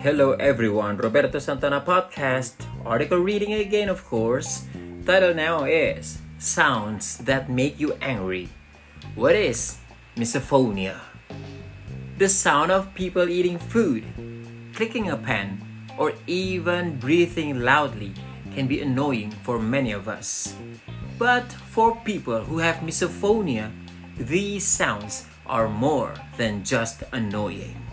Hello everyone, Roberto Santana podcast. Article reading again, of course. Title now is Sounds That Make You Angry. What is misophonia? The sound of people eating food, clicking a pen, or even breathing loudly can be annoying for many of us. But for people who have misophonia, these sounds are more than just annoying.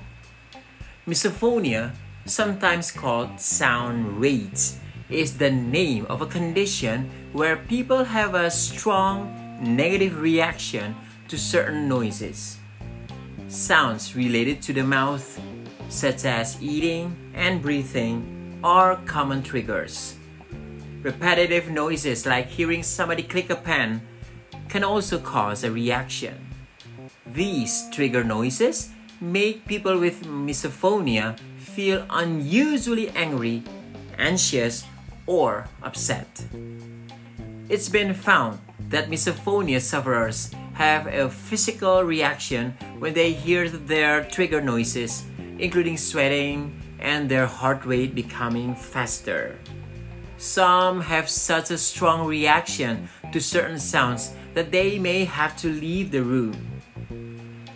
Misophonia, sometimes called sound rage, is the name of a condition where people have a strong negative reaction to certain noises. Sounds related to the mouth, such as eating and breathing, are common triggers. Repetitive noises like hearing somebody click a pen can also cause a reaction. These trigger noises make people with misophonia feel unusually angry, anxious, or upset. It's been found that misophonia sufferers have a physical reaction when they hear their trigger noises, including sweating and their heart rate becoming faster. Some have such a strong reaction to certain sounds that they may have to leave the room.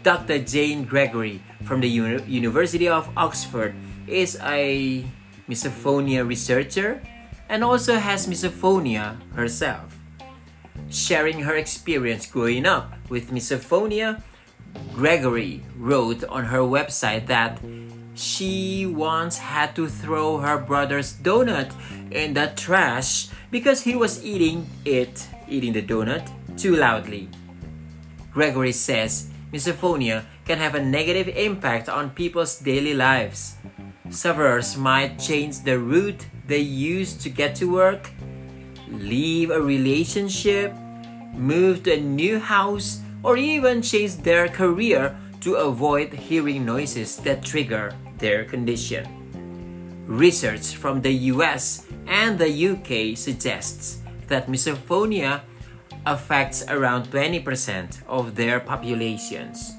Dr. Jane Gregory from the Uni- University of Oxford is a misophonia researcher and also has misophonia herself. Sharing her experience growing up with misophonia, Gregory wrote on her website that she once had to throw her brother's donut in the trash because he was eating it, eating the donut, too loudly. Gregory says misophonia can have a negative impact on people's daily lives. Sufferers might change the route they use to get to work, leave a relationship, move to a new house, or even change their career to avoid hearing noises that trigger their condition. Research from the US and the UK suggests that misophonia affects around 20% of their populations.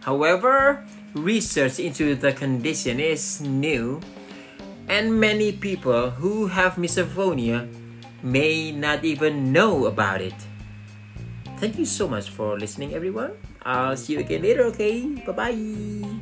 However, research into the condition is new, and many people who have misophonia may not even know about it. Thank you so much for listening, everyone. I'll see you again later, okay? Bye bye.